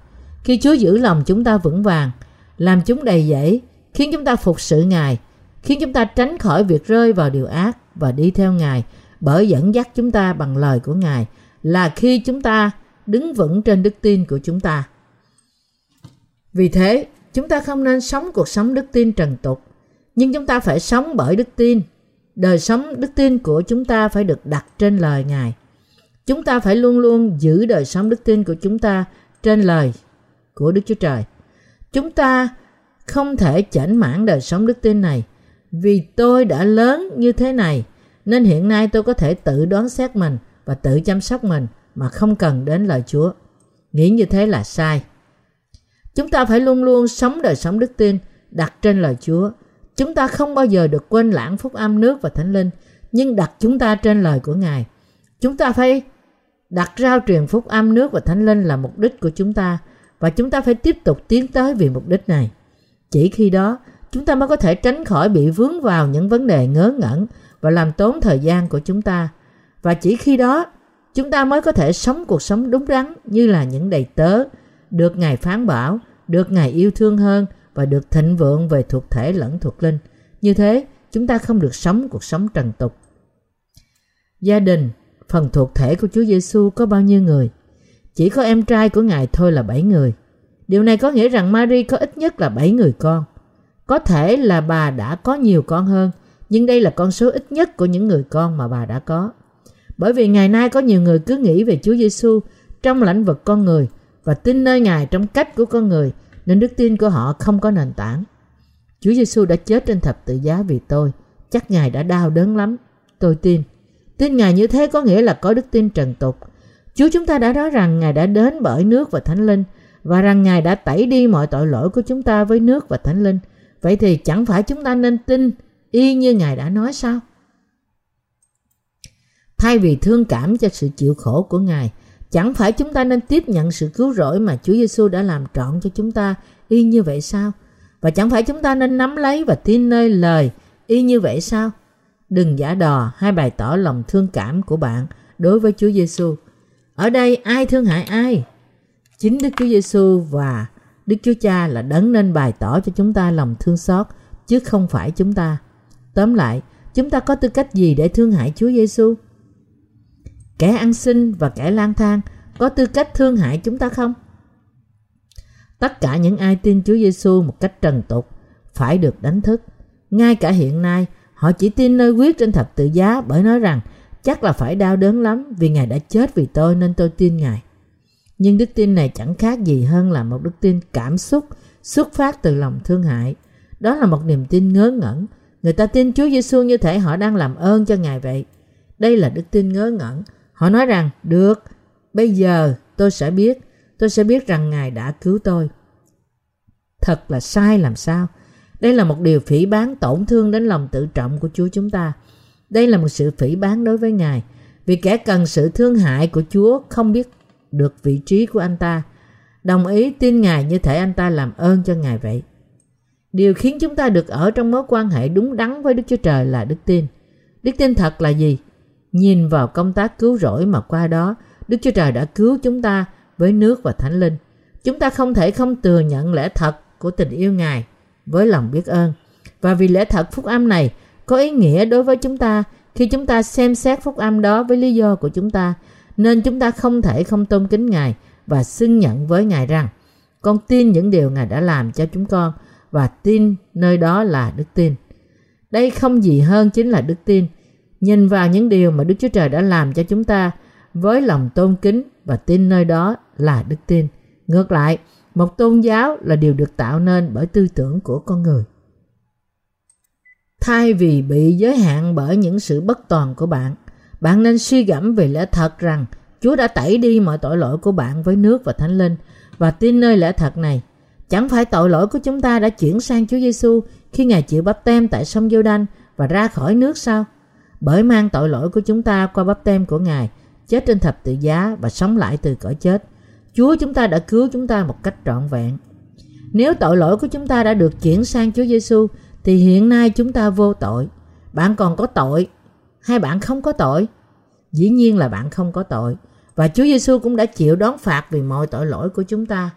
Khi Chúa giữ lòng chúng ta vững vàng, làm chúng đầy dẫy, khiến chúng ta phục sự Ngài, khiến chúng ta tránh khỏi việc rơi vào điều ác và đi theo Ngài bởi dẫn dắt chúng ta bằng lời của Ngài là khi chúng ta đứng vững trên đức tin của chúng ta. Vì thế, chúng ta không nên sống cuộc sống đức tin trần tục, nhưng chúng ta phải sống bởi đức tin. Đời sống đức tin của chúng ta phải được đặt trên lời Ngài. Chúng ta phải luôn luôn giữ đời sống đức tin của chúng ta trên lời của Đức Chúa Trời. Chúng ta không thể chảnh mãn đời sống đức tin này vì tôi đã lớn như thế này nên hiện nay tôi có thể tự đoán xét mình và tự chăm sóc mình mà không cần đến lời Chúa. Nghĩ như thế là sai. Chúng ta phải luôn luôn sống đời sống đức tin đặt trên lời Chúa. Chúng ta không bao giờ được quên lãng phúc âm nước và thánh linh, nhưng đặt chúng ta trên lời của Ngài. Chúng ta phải đặt rao truyền phúc âm nước và thánh linh là mục đích của chúng ta và chúng ta phải tiếp tục tiến tới vì mục đích này. Chỉ khi đó, chúng ta mới có thể tránh khỏi bị vướng vào những vấn đề ngớ ngẩn và làm tốn thời gian của chúng ta. Và chỉ khi đó, chúng ta mới có thể sống cuộc sống đúng đắn như là những đầy tớ, được Ngài phán bảo, được Ngài yêu thương hơn và được thịnh vượng về thuộc thể lẫn thuộc linh. Như thế, chúng ta không được sống cuộc sống trần tục. Gia đình, phần thuộc thể của Chúa Giêsu có bao nhiêu người? Chỉ có em trai của Ngài thôi là bảy người. Điều này có nghĩa rằng Mary có ít nhất là bảy người con. Có thể là bà đã có nhiều con hơn, nhưng đây là con số ít nhất của những người con mà bà đã có. Bởi vì ngày nay có nhiều người cứ nghĩ về Chúa Giêsu trong lãnh vực con người và tin nơi Ngài trong cách của con người nên đức tin của họ không có nền tảng. Chúa Giêsu đã chết trên thập tự giá vì tôi. Chắc Ngài đã đau đớn lắm. Tôi tin. Tin Ngài như thế có nghĩa là có đức tin trần tục. Chúa chúng ta đã nói rằng Ngài đã đến bởi nước và thánh linh và rằng Ngài đã tẩy đi mọi tội lỗi của chúng ta với nước và thánh linh. Vậy thì chẳng phải chúng ta nên tin y như Ngài đã nói sao? Thay vì thương cảm cho sự chịu khổ của Ngài, chẳng phải chúng ta nên tiếp nhận sự cứu rỗi mà Chúa Giêsu đã làm trọn cho chúng ta y như vậy sao? Và chẳng phải chúng ta nên nắm lấy và tin nơi lời y như vậy sao? Đừng giả đò hay bày tỏ lòng thương cảm của bạn đối với Chúa Giêsu. Ở đây ai thương hại ai? Chính Đức Chúa Giêsu và Đức Chúa Cha là đấng nên bày tỏ cho chúng ta lòng thương xót chứ không phải chúng ta. Tóm lại, chúng ta có tư cách gì để thương hại Chúa Giêsu? Kẻ ăn xin và kẻ lang thang có tư cách thương hại chúng ta không? Tất cả những ai tin Chúa Giêsu một cách trần tục phải được đánh thức. Ngay cả hiện nay, họ chỉ tin nơi quyết trên thập tự giá bởi nói rằng chắc là phải đau đớn lắm vì Ngài đã chết vì tôi nên tôi tin Ngài. Nhưng đức tin này chẳng khác gì hơn là một đức tin cảm xúc xuất phát từ lòng thương hại. Đó là một niềm tin ngớ ngẩn. Người ta tin Chúa Giêsu như thể họ đang làm ơn cho Ngài vậy. Đây là đức tin ngớ ngẩn. Họ nói rằng, được, bây giờ tôi sẽ biết tôi sẽ biết rằng Ngài đã cứu tôi. Thật là sai làm sao? Đây là một điều phỉ bán tổn thương đến lòng tự trọng của Chúa chúng ta. Đây là một sự phỉ bán đối với Ngài. Vì kẻ cần sự thương hại của Chúa không biết được vị trí của anh ta. Đồng ý tin Ngài như thể anh ta làm ơn cho Ngài vậy. Điều khiến chúng ta được ở trong mối quan hệ đúng đắn với Đức Chúa Trời là đức tin. Đức tin thật là gì? Nhìn vào công tác cứu rỗi mà qua đó, Đức Chúa Trời đã cứu chúng ta với nước và Thánh Linh. Chúng ta không thể không thừa nhận lẽ thật của tình yêu Ngài với lòng biết ơn. Và vì lẽ thật phúc âm này có ý nghĩa đối với chúng ta khi chúng ta xem xét phúc âm đó với lý do của chúng ta, nên chúng ta không thể không tôn kính Ngài và xưng nhận với Ngài rằng con tin những điều Ngài đã làm cho chúng con và tin nơi đó là đức tin. Đây không gì hơn chính là đức tin. Nhìn vào những điều mà Đức Chúa Trời đã làm cho chúng ta với lòng tôn kính và tin nơi đó là đức tin. Ngược lại, một tôn giáo là điều được tạo nên bởi tư tưởng của con người. Thay vì bị giới hạn bởi những sự bất toàn của bạn, bạn nên suy gẫm về lẽ thật rằng Chúa đã tẩy đi mọi tội lỗi của bạn với nước và Thánh Linh và tin nơi lẽ thật này. Chẳng phải tội lỗi của chúng ta đã chuyển sang Chúa Giêsu khi Ngài chịu bắp tem tại sông giô đanh và ra khỏi nước sao? Bởi mang tội lỗi của chúng ta qua bắp tem của Ngài, chết trên thập tự giá và sống lại từ cõi chết. Chúa chúng ta đã cứu chúng ta một cách trọn vẹn. Nếu tội lỗi của chúng ta đã được chuyển sang Chúa Giêsu thì hiện nay chúng ta vô tội. Bạn còn có tội hay bạn không có tội? Dĩ nhiên là bạn không có tội. Và Chúa Giêsu cũng đã chịu đón phạt vì mọi tội lỗi của chúng ta.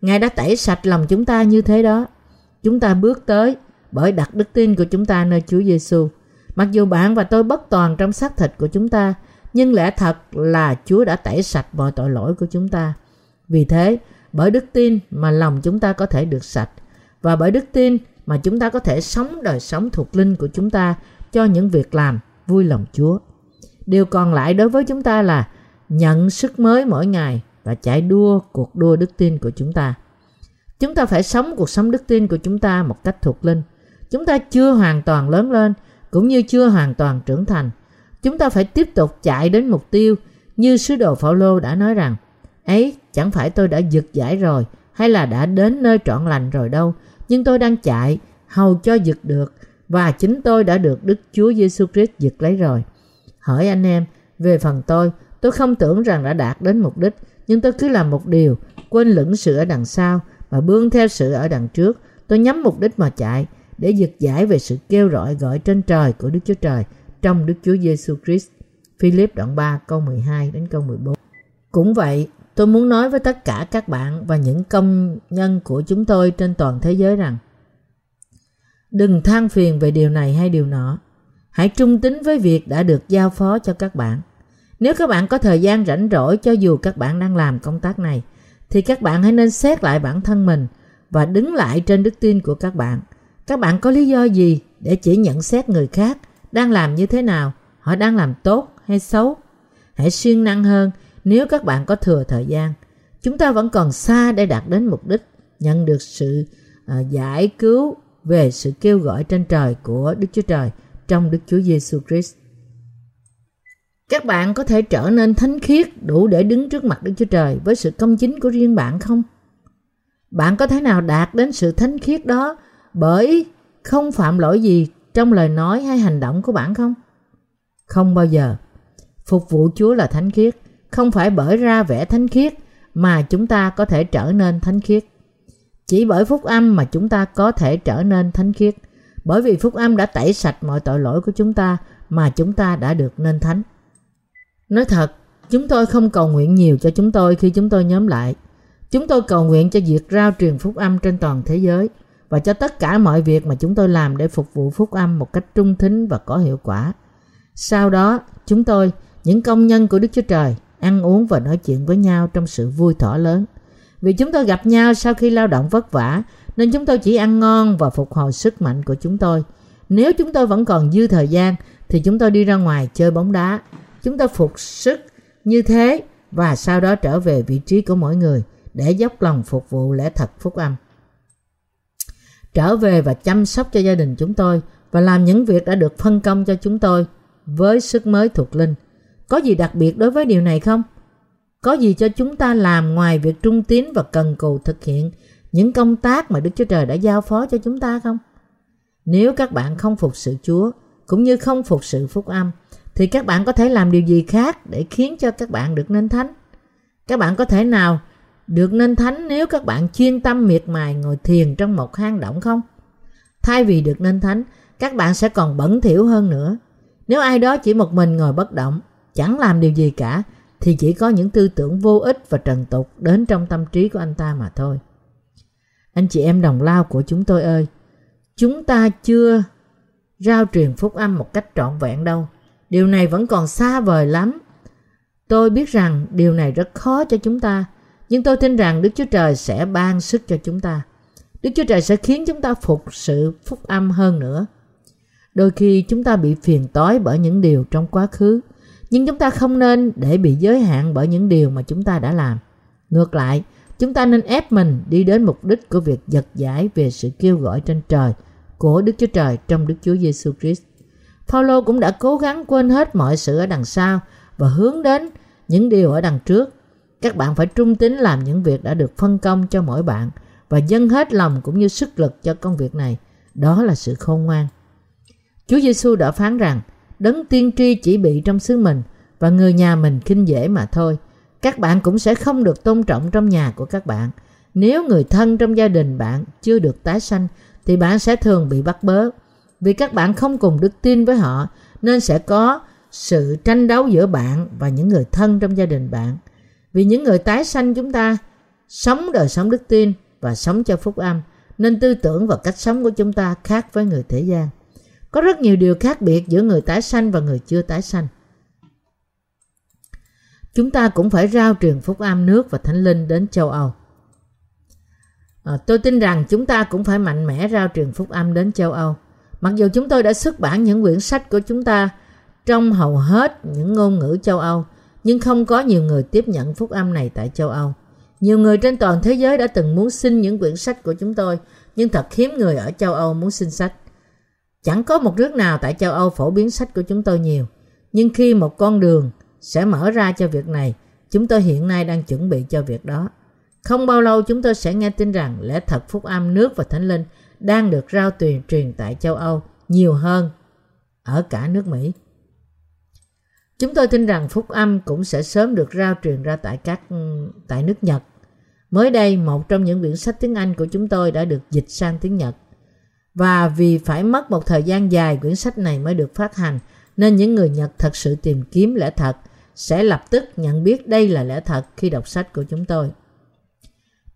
Ngài đã tẩy sạch lòng chúng ta như thế đó. Chúng ta bước tới bởi đặt đức tin của chúng ta nơi Chúa Giêsu. Mặc dù bạn và tôi bất toàn trong xác thịt của chúng ta, nhưng lẽ thật là Chúa đã tẩy sạch mọi tội lỗi của chúng ta. Vì thế, bởi đức tin mà lòng chúng ta có thể được sạch và bởi đức tin mà chúng ta có thể sống đời sống thuộc linh của chúng ta cho những việc làm vui lòng Chúa. Điều còn lại đối với chúng ta là nhận sức mới mỗi ngày và chạy đua cuộc đua đức tin của chúng ta. Chúng ta phải sống cuộc sống đức tin của chúng ta một cách thuộc linh. Chúng ta chưa hoàn toàn lớn lên, cũng như chưa hoàn toàn trưởng thành. Chúng ta phải tiếp tục chạy đến mục tiêu như sứ đồ Phaolô đã nói rằng, ấy, chẳng phải tôi đã giật giải rồi, hay là đã đến nơi trọn lành rồi đâu, nhưng tôi đang chạy, hầu cho giật được và chính tôi đã được Đức Chúa Giêsu Christ giật lấy rồi. Hỏi anh em, về phần tôi, tôi không tưởng rằng đã đạt đến mục đích, nhưng tôi cứ làm một điều, quên lửng sự ở đằng sau và bươn theo sự ở đằng trước. Tôi nhắm mục đích mà chạy để giật giải về sự kêu gọi gọi trên trời của Đức Chúa Trời trong Đức Chúa Giêsu Christ. Philip đoạn 3 câu 12 đến câu 14. Cũng vậy, tôi muốn nói với tất cả các bạn và những công nhân của chúng tôi trên toàn thế giới rằng Đừng than phiền về điều này hay điều nọ. Hãy trung tín với việc đã được giao phó cho các bạn. Nếu các bạn có thời gian rảnh rỗi cho dù các bạn đang làm công tác này, thì các bạn hãy nên xét lại bản thân mình và đứng lại trên đức tin của các bạn. Các bạn có lý do gì để chỉ nhận xét người khác đang làm như thế nào, họ đang làm tốt hay xấu? Hãy siêng năng hơn nếu các bạn có thừa thời gian. Chúng ta vẫn còn xa để đạt đến mục đích nhận được sự uh, giải cứu về sự kêu gọi trên trời của Đức Chúa Trời trong Đức Chúa Giêsu Christ. Các bạn có thể trở nên thánh khiết đủ để đứng trước mặt Đức Chúa Trời với sự công chính của riêng bạn không? Bạn có thể nào đạt đến sự thánh khiết đó bởi không phạm lỗi gì trong lời nói hay hành động của bạn không? Không bao giờ. Phục vụ Chúa là thánh khiết, không phải bởi ra vẻ thánh khiết mà chúng ta có thể trở nên thánh khiết. Chỉ bởi phúc âm mà chúng ta có thể trở nên thánh khiết. Bởi vì phúc âm đã tẩy sạch mọi tội lỗi của chúng ta mà chúng ta đã được nên thánh. Nói thật, chúng tôi không cầu nguyện nhiều cho chúng tôi khi chúng tôi nhóm lại. Chúng tôi cầu nguyện cho việc rao truyền phúc âm trên toàn thế giới và cho tất cả mọi việc mà chúng tôi làm để phục vụ phúc âm một cách trung thính và có hiệu quả. Sau đó, chúng tôi, những công nhân của Đức Chúa Trời, ăn uống và nói chuyện với nhau trong sự vui thỏa lớn – vì chúng tôi gặp nhau sau khi lao động vất vả, nên chúng tôi chỉ ăn ngon và phục hồi sức mạnh của chúng tôi. Nếu chúng tôi vẫn còn dư thời gian, thì chúng tôi đi ra ngoài chơi bóng đá. Chúng tôi phục sức như thế và sau đó trở về vị trí của mỗi người để dốc lòng phục vụ lễ thật phúc âm. Trở về và chăm sóc cho gia đình chúng tôi và làm những việc đã được phân công cho chúng tôi với sức mới thuộc linh. Có gì đặc biệt đối với điều này không? Có gì cho chúng ta làm ngoài việc trung tín và cần cù thực hiện những công tác mà Đức Chúa Trời đã giao phó cho chúng ta không? Nếu các bạn không phục sự Chúa, cũng như không phục sự phúc âm, thì các bạn có thể làm điều gì khác để khiến cho các bạn được nên thánh? Các bạn có thể nào được nên thánh nếu các bạn chuyên tâm miệt mài ngồi thiền trong một hang động không? Thay vì được nên thánh, các bạn sẽ còn bẩn thỉu hơn nữa. Nếu ai đó chỉ một mình ngồi bất động, chẳng làm điều gì cả, thì chỉ có những tư tưởng vô ích và trần tục đến trong tâm trí của anh ta mà thôi. Anh chị em đồng lao của chúng tôi ơi, chúng ta chưa rao truyền phúc âm một cách trọn vẹn đâu. Điều này vẫn còn xa vời lắm. Tôi biết rằng điều này rất khó cho chúng ta, nhưng tôi tin rằng Đức Chúa Trời sẽ ban sức cho chúng ta. Đức Chúa Trời sẽ khiến chúng ta phục sự phúc âm hơn nữa. Đôi khi chúng ta bị phiền tối bởi những điều trong quá khứ, nhưng chúng ta không nên để bị giới hạn bởi những điều mà chúng ta đã làm. Ngược lại, chúng ta nên ép mình đi đến mục đích của việc giật giải về sự kêu gọi trên trời của Đức Chúa Trời trong Đức Chúa Giêsu Christ. Phaolô cũng đã cố gắng quên hết mọi sự ở đằng sau và hướng đến những điều ở đằng trước. Các bạn phải trung tín làm những việc đã được phân công cho mỗi bạn và dâng hết lòng cũng như sức lực cho công việc này. Đó là sự khôn ngoan. Chúa Giêsu đã phán rằng đấng tiên tri chỉ bị trong xứ mình và người nhà mình khinh dễ mà thôi. Các bạn cũng sẽ không được tôn trọng trong nhà của các bạn. Nếu người thân trong gia đình bạn chưa được tái sanh, thì bạn sẽ thường bị bắt bớ. Vì các bạn không cùng đức tin với họ, nên sẽ có sự tranh đấu giữa bạn và những người thân trong gia đình bạn. Vì những người tái sanh chúng ta sống đời sống đức tin và sống cho phúc âm, nên tư tưởng và cách sống của chúng ta khác với người thế gian. Có rất nhiều điều khác biệt giữa người tái sanh và người chưa tái sanh. Chúng ta cũng phải rao truyền phúc âm nước và thánh linh đến châu Âu. À, tôi tin rằng chúng ta cũng phải mạnh mẽ rao truyền phúc âm đến châu Âu. Mặc dù chúng tôi đã xuất bản những quyển sách của chúng ta trong hầu hết những ngôn ngữ châu Âu, nhưng không có nhiều người tiếp nhận phúc âm này tại châu Âu. Nhiều người trên toàn thế giới đã từng muốn xin những quyển sách của chúng tôi, nhưng thật hiếm người ở châu Âu muốn xin sách. Chẳng có một nước nào tại châu Âu phổ biến sách của chúng tôi nhiều. Nhưng khi một con đường sẽ mở ra cho việc này, chúng tôi hiện nay đang chuẩn bị cho việc đó. Không bao lâu chúng tôi sẽ nghe tin rằng lẽ thật phúc âm nước và thánh linh đang được rao truyền truyền tại châu Âu nhiều hơn ở cả nước Mỹ. Chúng tôi tin rằng phúc âm cũng sẽ sớm được rao truyền ra tại các ừ, tại nước Nhật. Mới đây, một trong những quyển sách tiếng Anh của chúng tôi đã được dịch sang tiếng Nhật. Và vì phải mất một thời gian dài quyển sách này mới được phát hành, nên những người Nhật thật sự tìm kiếm lẽ thật sẽ lập tức nhận biết đây là lẽ thật khi đọc sách của chúng tôi.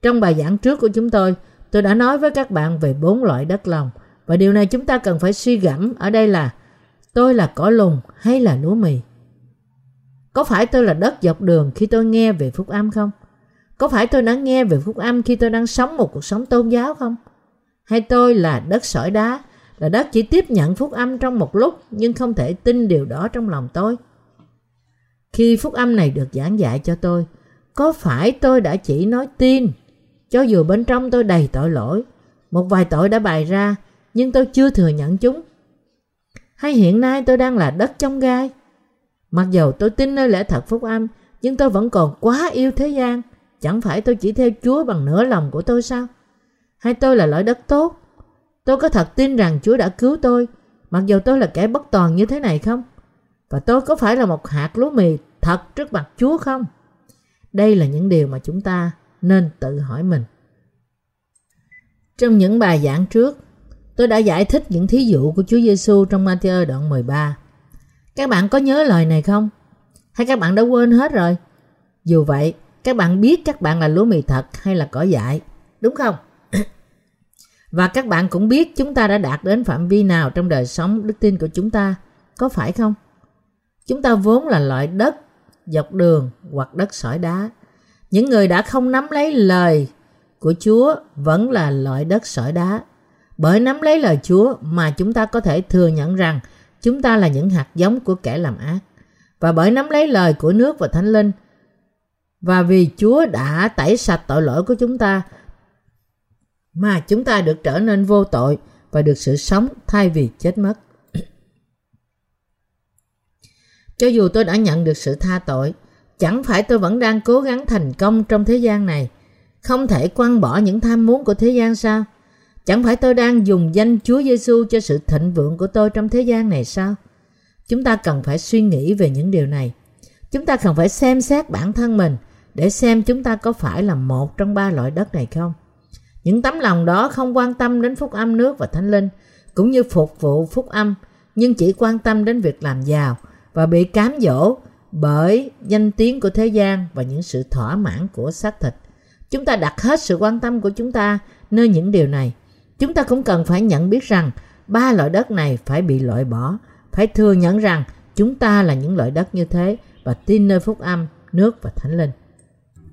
Trong bài giảng trước của chúng tôi, tôi đã nói với các bạn về bốn loại đất lòng và điều này chúng ta cần phải suy gẫm ở đây là tôi là cỏ lùng hay là lúa mì? Có phải tôi là đất dọc đường khi tôi nghe về phúc âm không? Có phải tôi đã nghe về phúc âm khi tôi đang sống một cuộc sống tôn giáo không? Hay tôi là đất sỏi đá, là đất chỉ tiếp nhận phúc âm trong một lúc nhưng không thể tin điều đó trong lòng tôi? Khi phúc âm này được giảng dạy cho tôi, có phải tôi đã chỉ nói tin, cho dù bên trong tôi đầy tội lỗi, một vài tội đã bày ra, nhưng tôi chưa thừa nhận chúng? Hay hiện nay tôi đang là đất trong gai? Mặc dù tôi tin nơi lẽ thật phúc âm, nhưng tôi vẫn còn quá yêu thế gian. Chẳng phải tôi chỉ theo Chúa bằng nửa lòng của tôi sao? Hay tôi là lợi đất tốt? Tôi có thật tin rằng Chúa đã cứu tôi, mặc dù tôi là kẻ bất toàn như thế này không? Và tôi có phải là một hạt lúa mì thật trước mặt Chúa không? Đây là những điều mà chúng ta nên tự hỏi mình. Trong những bài giảng trước, tôi đã giải thích những thí dụ của Chúa Giêsu trong Matthew đoạn 13. Các bạn có nhớ lời này không? Hay các bạn đã quên hết rồi? Dù vậy, các bạn biết các bạn là lúa mì thật hay là cỏ dại, đúng không? Và các bạn cũng biết chúng ta đã đạt đến phạm vi nào trong đời sống đức tin của chúng ta, có phải không? Chúng ta vốn là loại đất dọc đường hoặc đất sỏi đá. Những người đã không nắm lấy lời của Chúa vẫn là loại đất sỏi đá. Bởi nắm lấy lời Chúa mà chúng ta có thể thừa nhận rằng chúng ta là những hạt giống của kẻ làm ác. Và bởi nắm lấy lời của nước và thánh linh và vì Chúa đã tẩy sạch tội lỗi của chúng ta mà chúng ta được trở nên vô tội và được sự sống thay vì chết mất. [clears throat] Cho dù tôi đã nhận được sự tha tội, Chẳng phải tôi vẫn đang cố gắng thành công trong thế gian này, không thể quăng bỏ những tham muốn của thế gian sao? Chẳng phải tôi đang dùng danh Chúa Giêsu cho sự thịnh vượng của tôi trong thế gian này sao? Chúng ta cần phải suy nghĩ về những điều này. Chúng ta cần phải xem xét bản thân mình để xem chúng ta có phải là một trong ba loại đất này không. Những tấm lòng đó không quan tâm đến phúc âm nước và thánh linh, cũng như phục vụ phúc âm, nhưng chỉ quan tâm đến việc làm giàu và bị cám dỗ bởi danh tiếng của thế gian và những sự thỏa mãn của xác thịt. Chúng ta đặt hết sự quan tâm của chúng ta nơi những điều này. Chúng ta cũng cần phải nhận biết rằng ba loại đất này phải bị loại bỏ, phải thừa nhận rằng chúng ta là những loại đất như thế và tin nơi phúc âm, nước và thánh linh.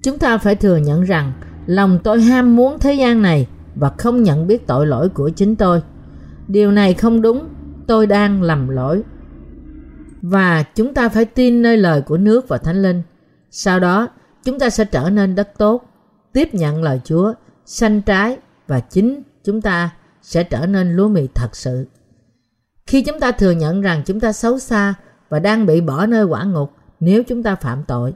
Chúng ta phải thừa nhận rằng lòng tôi ham muốn thế gian này và không nhận biết tội lỗi của chính tôi. Điều này không đúng, tôi đang lầm lỗi. Và chúng ta phải tin nơi lời của nước và thánh linh. Sau đó, chúng ta sẽ trở nên đất tốt, tiếp nhận lời Chúa, sanh trái và chính chúng ta sẽ trở nên lúa mì thật sự. Khi chúng ta thừa nhận rằng chúng ta xấu xa và đang bị bỏ nơi quả ngục nếu chúng ta phạm tội,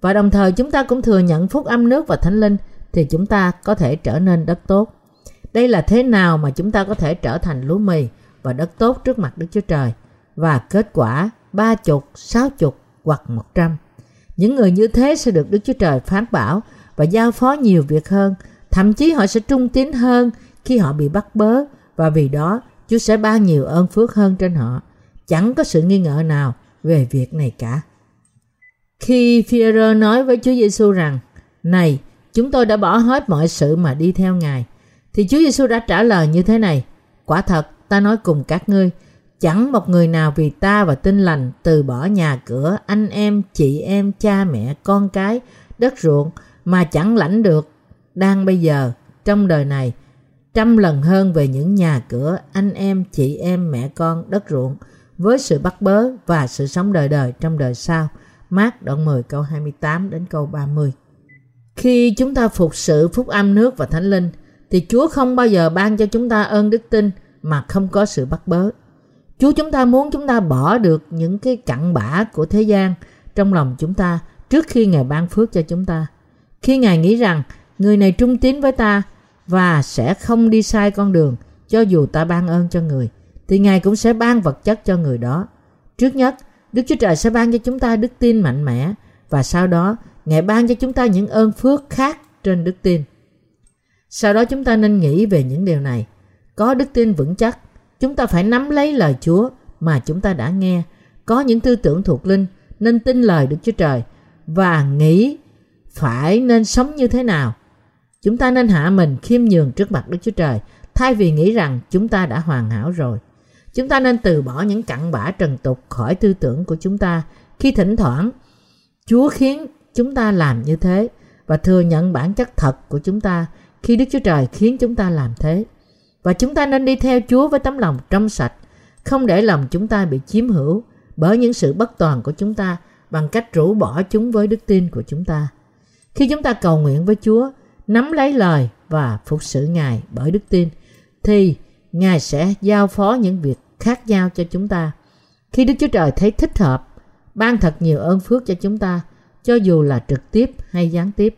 và đồng thời chúng ta cũng thừa nhận phúc âm nước và thánh linh thì chúng ta có thể trở nên đất tốt. Đây là thế nào mà chúng ta có thể trở thành lúa mì và đất tốt trước mặt Đức Chúa Trời và kết quả ba chục, sáu chục hoặc một trăm. Những người như thế sẽ được Đức Chúa Trời phán bảo và giao phó nhiều việc hơn. Thậm chí họ sẽ trung tín hơn khi họ bị bắt bớ và vì đó Chúa sẽ ban nhiều ơn phước hơn trên họ. Chẳng có sự nghi ngờ nào về việc này cả. Khi Führer nói với Chúa Giêsu rằng, Này, chúng tôi đã bỏ hết mọi sự mà đi theo Ngài, thì Chúa Giêsu đã trả lời như thế này, Quả thật, ta nói cùng các ngươi, chẳng một người nào vì ta và tin lành từ bỏ nhà cửa, anh em, chị em, cha mẹ, con cái, đất ruộng mà chẳng lãnh được đang bây giờ trong đời này trăm lần hơn về những nhà cửa, anh em, chị em, mẹ con, đất ruộng với sự bắt bớ và sự sống đời đời trong đời sau. Mát đoạn 10 câu 28 đến câu 30. Khi chúng ta phục sự phúc âm nước và thánh linh thì Chúa không bao giờ ban cho chúng ta ơn đức tin mà không có sự bắt bớ. Chúa chúng ta muốn chúng ta bỏ được những cái cặn bã của thế gian trong lòng chúng ta trước khi Ngài ban phước cho chúng ta. Khi Ngài nghĩ rằng người này trung tín với ta và sẽ không đi sai con đường cho dù ta ban ơn cho người thì Ngài cũng sẽ ban vật chất cho người đó. Trước nhất, Đức Chúa Trời sẽ ban cho chúng ta đức tin mạnh mẽ và sau đó Ngài ban cho chúng ta những ơn phước khác trên đức tin. Sau đó chúng ta nên nghĩ về những điều này. Có đức tin vững chắc, chúng ta phải nắm lấy lời Chúa mà chúng ta đã nghe. Có những tư tưởng thuộc linh nên tin lời Đức Chúa Trời và nghĩ phải nên sống như thế nào. Chúng ta nên hạ mình khiêm nhường trước mặt Đức Chúa Trời thay vì nghĩ rằng chúng ta đã hoàn hảo rồi. Chúng ta nên từ bỏ những cặn bã trần tục khỏi tư tưởng của chúng ta khi thỉnh thoảng Chúa khiến chúng ta làm như thế và thừa nhận bản chất thật của chúng ta khi Đức Chúa Trời khiến chúng ta làm thế. Và chúng ta nên đi theo Chúa với tấm lòng trong sạch, không để lòng chúng ta bị chiếm hữu bởi những sự bất toàn của chúng ta bằng cách rũ bỏ chúng với đức tin của chúng ta. Khi chúng ta cầu nguyện với Chúa, nắm lấy lời và phục sự Ngài bởi đức tin, thì Ngài sẽ giao phó những việc khác nhau cho chúng ta. Khi Đức Chúa Trời thấy thích hợp, ban thật nhiều ơn phước cho chúng ta, cho dù là trực tiếp hay gián tiếp.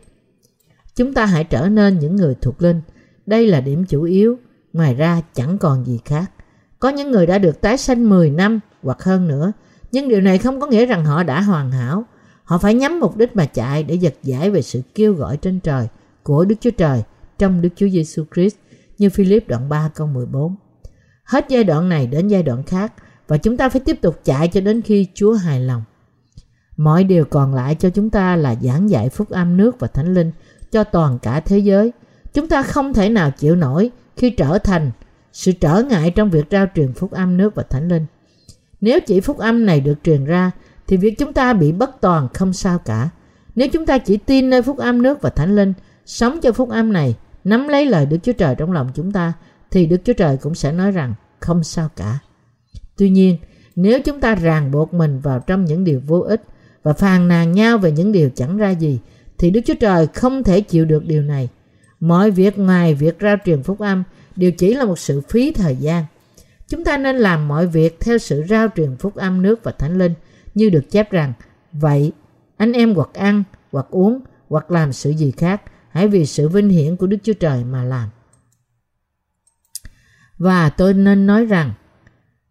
Chúng ta hãy trở nên những người thuộc linh. Đây là điểm chủ yếu, ngoài ra chẳng còn gì khác. Có những người đã được tái sanh 10 năm hoặc hơn nữa, nhưng điều này không có nghĩa rằng họ đã hoàn hảo. Họ phải nhắm mục đích mà chạy để giật giải về sự kêu gọi trên trời của Đức Chúa Trời trong Đức Chúa Giêsu Christ như Philip đoạn 3 câu 14. Hết giai đoạn này đến giai đoạn khác và chúng ta phải tiếp tục chạy cho đến khi Chúa hài lòng. Mọi điều còn lại cho chúng ta là giảng dạy phúc âm nước và thánh linh cho toàn cả thế giới. Chúng ta không thể nào chịu nổi khi trở thành sự trở ngại trong việc rao truyền phúc âm nước và thánh linh. Nếu chỉ phúc âm này được truyền ra thì việc chúng ta bị bất toàn không sao cả. Nếu chúng ta chỉ tin nơi phúc âm nước và thánh linh, sống cho phúc âm này, nắm lấy lời Đức Chúa Trời trong lòng chúng ta thì Đức Chúa Trời cũng sẽ nói rằng không sao cả. Tuy nhiên, nếu chúng ta ràng buộc mình vào trong những điều vô ích và phàn nàn nhau về những điều chẳng ra gì, thì Đức Chúa Trời không thể chịu được điều này. Mọi việc ngoài việc rao truyền phúc âm đều chỉ là một sự phí thời gian. Chúng ta nên làm mọi việc theo sự rao truyền phúc âm nước và thánh linh như được chép rằng Vậy anh em hoặc ăn, hoặc uống, hoặc làm sự gì khác, hãy vì sự vinh hiển của Đức Chúa Trời mà làm. Và tôi nên nói rằng,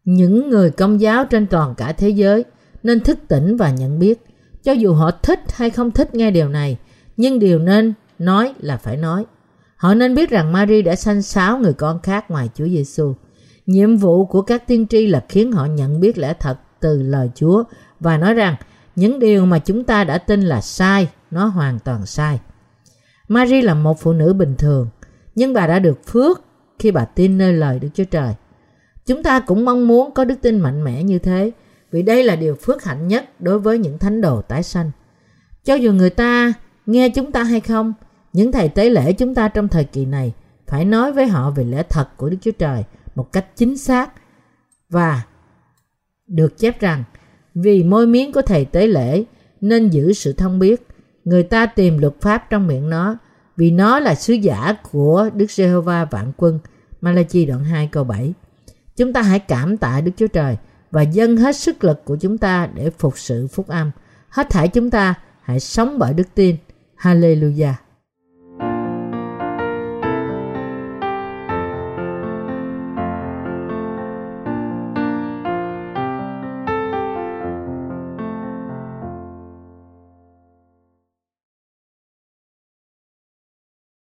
những người công giáo trên toàn cả thế giới nên thức tỉnh và nhận biết, cho dù họ thích hay không thích nghe điều này, nhưng điều nên nói là phải nói. Họ nên biết rằng Mary đã sanh sáu người con khác ngoài Chúa Giêsu. Nhiệm vụ của các tiên tri là khiến họ nhận biết lẽ thật từ lời Chúa và nói rằng những điều mà chúng ta đã tin là sai, nó hoàn toàn sai. Mary là một phụ nữ bình thường, nhưng bà đã được phước khi bà tin nơi lời Đức Chúa Trời. Chúng ta cũng mong muốn có đức tin mạnh mẽ như thế, vì đây là điều phước hạnh nhất đối với những thánh đồ tái sanh. Cho dù người ta nghe chúng ta hay không, những thầy tế lễ chúng ta trong thời kỳ này phải nói với họ về lẽ thật của Đức Chúa Trời một cách chính xác và được chép rằng vì môi miếng của thầy tế lễ nên giữ sự thông biết người ta tìm luật pháp trong miệng nó vì nó là sứ giả của Đức Giê-hô-va vạn quân Malachi đoạn 2 câu 7 chúng ta hãy cảm tạ Đức Chúa Trời và dâng hết sức lực của chúng ta để phục sự phúc âm. Hết thảy chúng ta hãy sống bởi đức tin. Hallelujah.